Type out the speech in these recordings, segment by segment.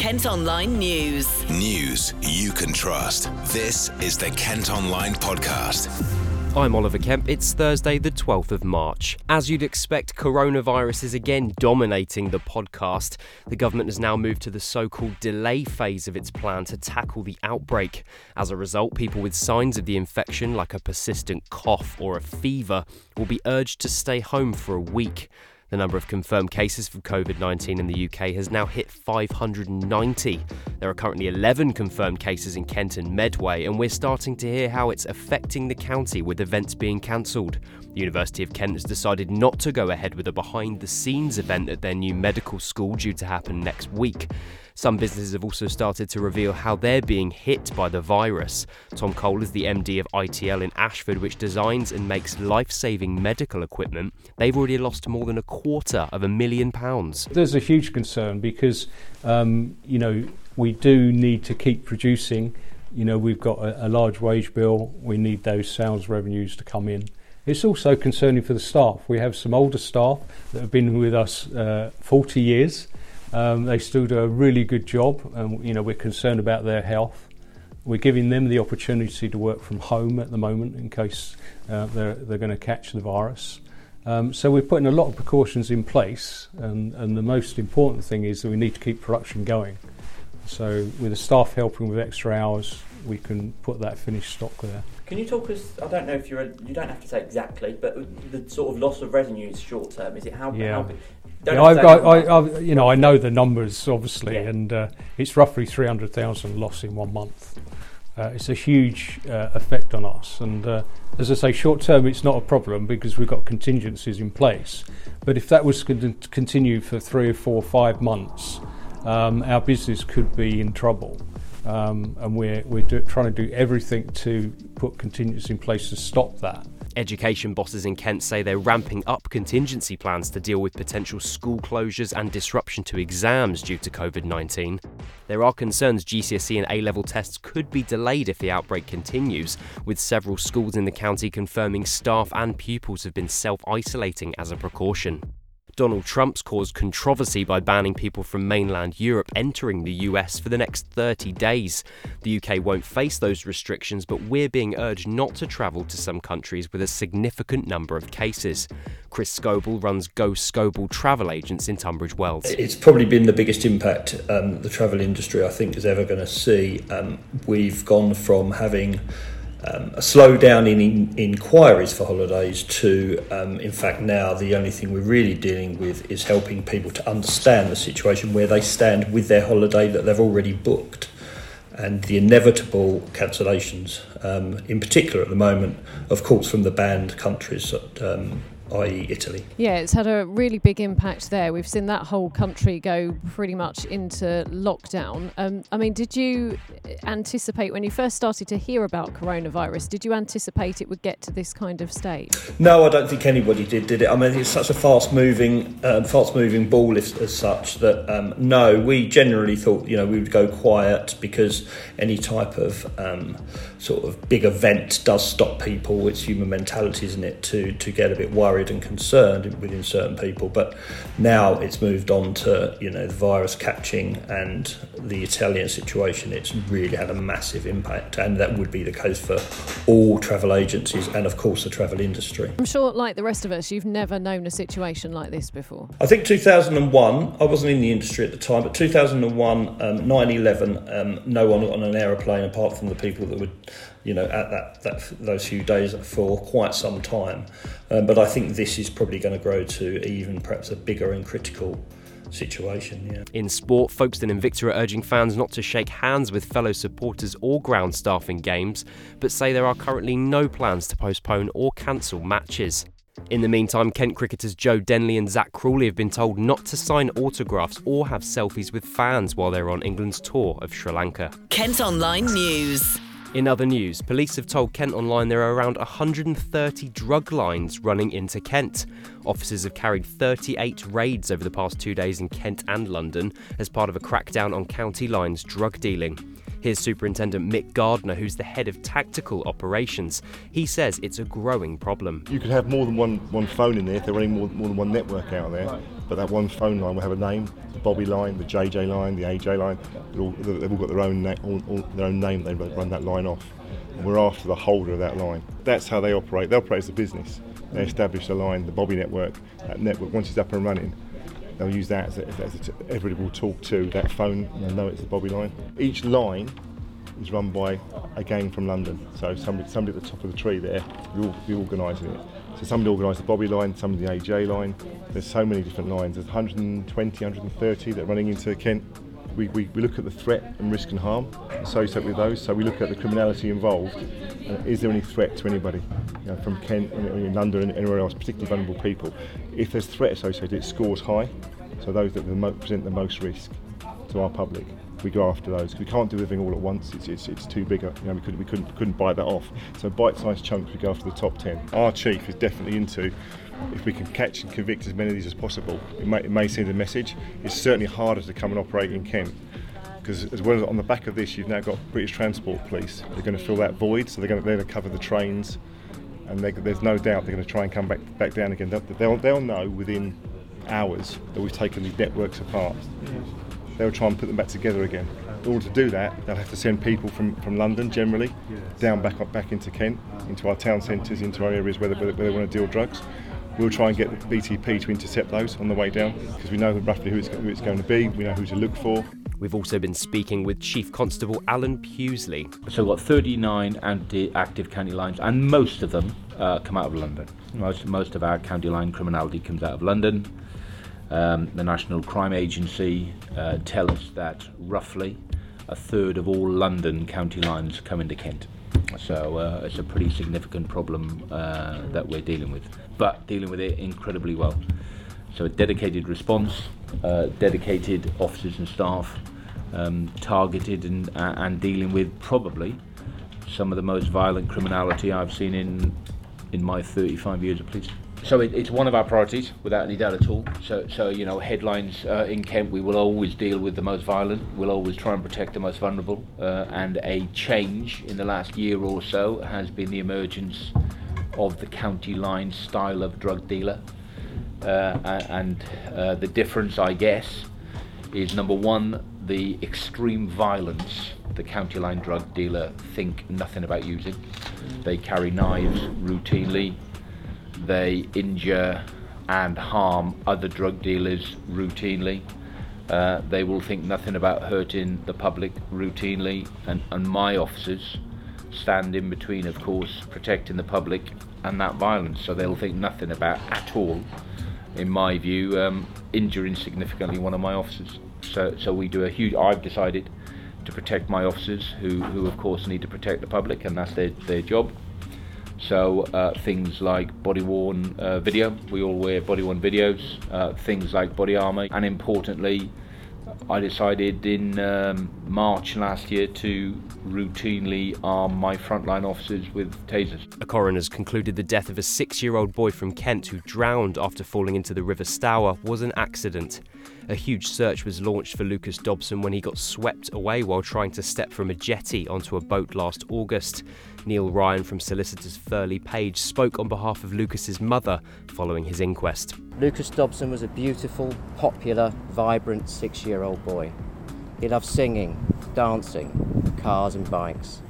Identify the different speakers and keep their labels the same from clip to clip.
Speaker 1: Kent Online News.
Speaker 2: News you can trust. This is the Kent Online Podcast.
Speaker 3: I'm Oliver Kemp. It's Thursday, the 12th of March. As you'd expect, coronavirus is again dominating the podcast. The government has now moved to the so called delay phase of its plan to tackle the outbreak. As a result, people with signs of the infection, like a persistent cough or a fever, will be urged to stay home for a week. The number of confirmed cases for COVID 19 in the UK has now hit 590. There are currently 11 confirmed cases in Kent and Medway, and we're starting to hear how it's affecting the county with events being cancelled. The University of Kent has decided not to go ahead with a behind the scenes event at their new medical school due to happen next week. Some businesses have also started to reveal how they're being hit by the virus. Tom Cole is the MD of ITL in Ashford, which designs and makes life saving medical equipment. They've already lost more than a quarter of a million pounds.
Speaker 4: There's a huge concern because, um, you know, we do need to keep producing. You know, we've got a, a large wage bill, we need those sales revenues to come in. It's also concerning for the staff. We have some older staff that have been with us uh, 40 years um, they still do a really good job, and you know we're concerned about their health. We're giving them the opportunity to work from home at the moment in case uh, they're, they're going to catch the virus. Um, so we're putting a lot of precautions in place, and, and the most important thing is that we need to keep production going. So with the staff helping with extra hours, we can put that finished stock there.
Speaker 5: Can you talk us? I don't know if you're. You don't have to say exactly, but the sort of loss of revenue is short term. Is it how?
Speaker 4: Yeah.
Speaker 5: how
Speaker 4: yeah, I've got, I, I, you know, I know the numbers obviously, yeah. and uh, it's roughly three hundred thousand loss in one month. Uh, it's a huge uh, effect on us, and uh, as I say, short term it's not a problem because we've got contingencies in place. But if that was to continue for three or four, five months, um, our business could be in trouble. Um, and we're, we're do, trying to do everything to put contingencies in place to stop that.
Speaker 3: Education bosses in Kent say they're ramping up contingency plans to deal with potential school closures and disruption to exams due to COVID 19. There are concerns GCSE and A level tests could be delayed if the outbreak continues, with several schools in the county confirming staff and pupils have been self isolating as a precaution. Donald Trump's caused controversy by banning people from mainland Europe entering the US for the next 30 days. The UK won't face those restrictions, but we're being urged not to travel to some countries with a significant number of cases. Chris Scoble runs Go Scoble Travel Agents in Tunbridge Wells.
Speaker 6: It's probably been the biggest impact um, the travel industry, I think, is ever going to see. Um, we've gone from having um, a slowdown in, in, inquiries for holidays to, um, in fact, now the only thing we're really dealing with is helping people to understand the situation where they stand with their holiday that they've already booked and the inevitable cancellations, um, in particular at the moment, of course, from the banned countries. Um, i.e., Italy.
Speaker 7: Yeah, it's had a really big impact there. We've seen that whole country go pretty much into lockdown. Um, I mean, did you anticipate when you first started to hear about coronavirus? Did you anticipate it would get to this kind of state?
Speaker 6: No, I don't think anybody did. Did it? I mean, it's such a fast-moving, uh, fast-moving ball as, as such that um, no, we generally thought you know we would go quiet because any type of um, sort of big event does stop people. It's human mentality, isn't it, to to get a bit worried worried and concerned within certain people. But now it's moved on to you know the virus catching and the Italian situation. It's really had a massive impact, and that would be the case for all travel agencies and of course the travel industry.
Speaker 7: I'm sure, like the rest of us, you've never known a situation like this before.
Speaker 6: I think 2001. I wasn't in the industry at the time, but 2001, um, 9/11. Um, no one on an aeroplane apart from the people that would you know, at that, that those few days for quite some time. Um, but I think this is probably going to grow to even perhaps a bigger and critical situation. Yeah.
Speaker 3: In sport, Folkestone Invicta are urging fans not to shake hands with fellow supporters or ground staff in games, but say there are currently no plans to postpone or cancel matches. In the meantime, Kent cricketers Joe Denley and Zak Crawley have been told not to sign autographs or have selfies with fans while they're on England's tour of Sri Lanka.
Speaker 1: Kent Online News.
Speaker 3: In other news, police have told Kent Online there are around 130 drug lines running into Kent. Officers have carried 38 raids over the past two days in Kent and London as part of a crackdown on county lines drug dealing. Here's Superintendent Mick Gardner, who's the head of tactical operations. He says it's a growing problem.
Speaker 8: You could have more than one, one phone in there if they're running more, more than one network out there. But that one phone line will have a name: the Bobby line, the JJ line, the AJ line. They've all, they've all got their own, na- all, all, their own name. They run that line off. And we're after the holder of that line. That's how they operate. They operate as a business. They establish a line, the Bobby network. That network, once it's up and running, they'll use that as, a, as a, everybody will talk to that phone and know it's the Bobby line. Each line is run by a gang from London. So somebody, somebody at the top of the tree there will be organising it. So somebody organised the Bobby line, somebody the AJ line. There's so many different lines. There's 120, 130 that are running into Kent. We, we, we look at the threat and risk and harm associated with those. So we look at the criminality involved. Is there any threat to anybody you know, from Kent, in London, and anywhere else, particularly vulnerable people? If there's threat associated, it scores high. So those that present the most risk to our public we go after those. We can't do everything all at once. It's, it's, it's too big. A, You know, we couldn't we couldn't couldn't bite that off. So bite-sized chunks. We go after the top ten. Our chief is definitely into. If we can catch and convict as many of these as possible, it may, it may send a message. It's certainly harder to come and operate in Kent because as well as on the back of this, you've now got British Transport Police. They're going to fill that void, so they're going to, they're going to cover the trains, and they, there's no doubt they're going to try and come back back down again. They'll, they'll know within hours that we've taken these networks apart they'll try and put them back together again. In order to do that, they'll have to send people from, from London generally down back up back into Kent, into our town centres, into our areas where they, where they want to deal drugs. We'll try and get the BTP to intercept those on the way down because we know roughly who it's, who it's going to be, we know who to look for.
Speaker 3: We've also been speaking with Chief Constable Alan Pughsley.
Speaker 9: So we've got 39 anti- active county lines, and most of them uh, come out of London. Most, most of our county line criminality comes out of London. Um, the National Crime Agency uh, tell us that roughly a third of all London county lines come into Kent. So uh, it's a pretty significant problem uh, that we're dealing with, but dealing with it incredibly well. So a dedicated response, uh, dedicated officers and staff, um, targeted and, uh, and dealing with probably some of the most violent criminality I've seen in in my 35 years of policing. So it, it's one of our priorities, without any doubt at all. So, so you know, headlines uh, in Kent, we will always deal with the most violent. We'll always try and protect the most vulnerable. Uh, and a change in the last year or so has been the emergence of the county line style of drug dealer. Uh, and uh, the difference, I guess, is number one, the extreme violence the county line drug dealer think nothing about using. They carry knives routinely they injure and harm other drug dealers routinely. Uh, they will think nothing about hurting the public routinely, and, and my officers stand in between, of course, protecting the public and that violence. So they'll think nothing about at all, in my view, um, injuring significantly one of my officers. So, so we do a huge. I've decided to protect my officers, who, who of course need to protect the public, and that's their, their job. So uh, things like body worn uh, video, we all wear body worn videos, uh, things like body armour, and importantly, I decided in um, March last year to routinely arm my frontline officers with tasers.
Speaker 3: A coroner's concluded the death of a six year old boy from Kent who drowned after falling into the River Stour was an accident. A huge search was launched for Lucas Dobson when he got swept away while trying to step from a jetty onto a boat last August. Neil Ryan from solicitors Furley Page spoke on behalf of Lucas's mother following his inquest.
Speaker 10: Lucas Dobson was a beautiful, popular, vibrant six year old boy. He loved singing, dancing, cars, and bikes.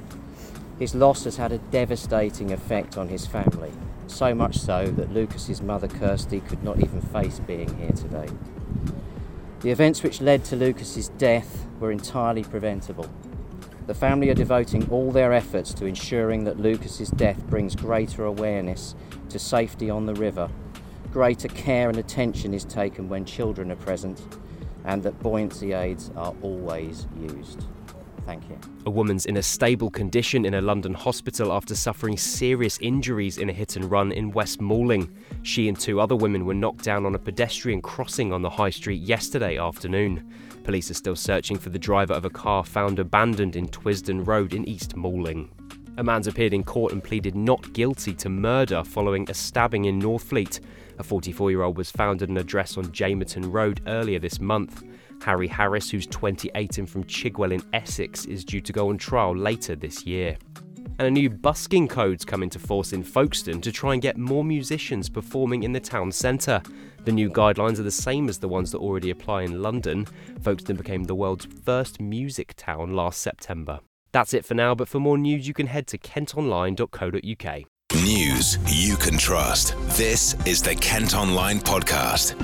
Speaker 10: His loss has had a devastating effect on his family, so much so that Lucas's mother Kirsty could not even face being here today. The events which led to Lucas's death were entirely preventable. The family are devoting all their efforts to ensuring that Lucas's death brings greater awareness to safety on the river, greater care and attention is taken when children are present, and that buoyancy aids are always used. Thank you.
Speaker 3: A woman's in a stable condition in a London hospital after suffering serious injuries in a hit and run in West Malling. She and two other women were knocked down on a pedestrian crossing on the high street yesterday afternoon. Police are still searching for the driver of a car found abandoned in Twisden Road in East Malling. A man's appeared in court and pleaded not guilty to murder following a stabbing in Northfleet. A 44 year old was found at an address on Jamerton Road earlier this month. Harry Harris, who's 28 and from Chigwell in Essex, is due to go on trial later this year. And a new busking code's come into force in Folkestone to try and get more musicians performing in the town centre. The new guidelines are the same as the ones that already apply in London. Folkestone became the world's first music town last September. That's it for now, but for more news, you can head to kentonline.co.uk.
Speaker 2: News you can trust. This is the Kent Online Podcast.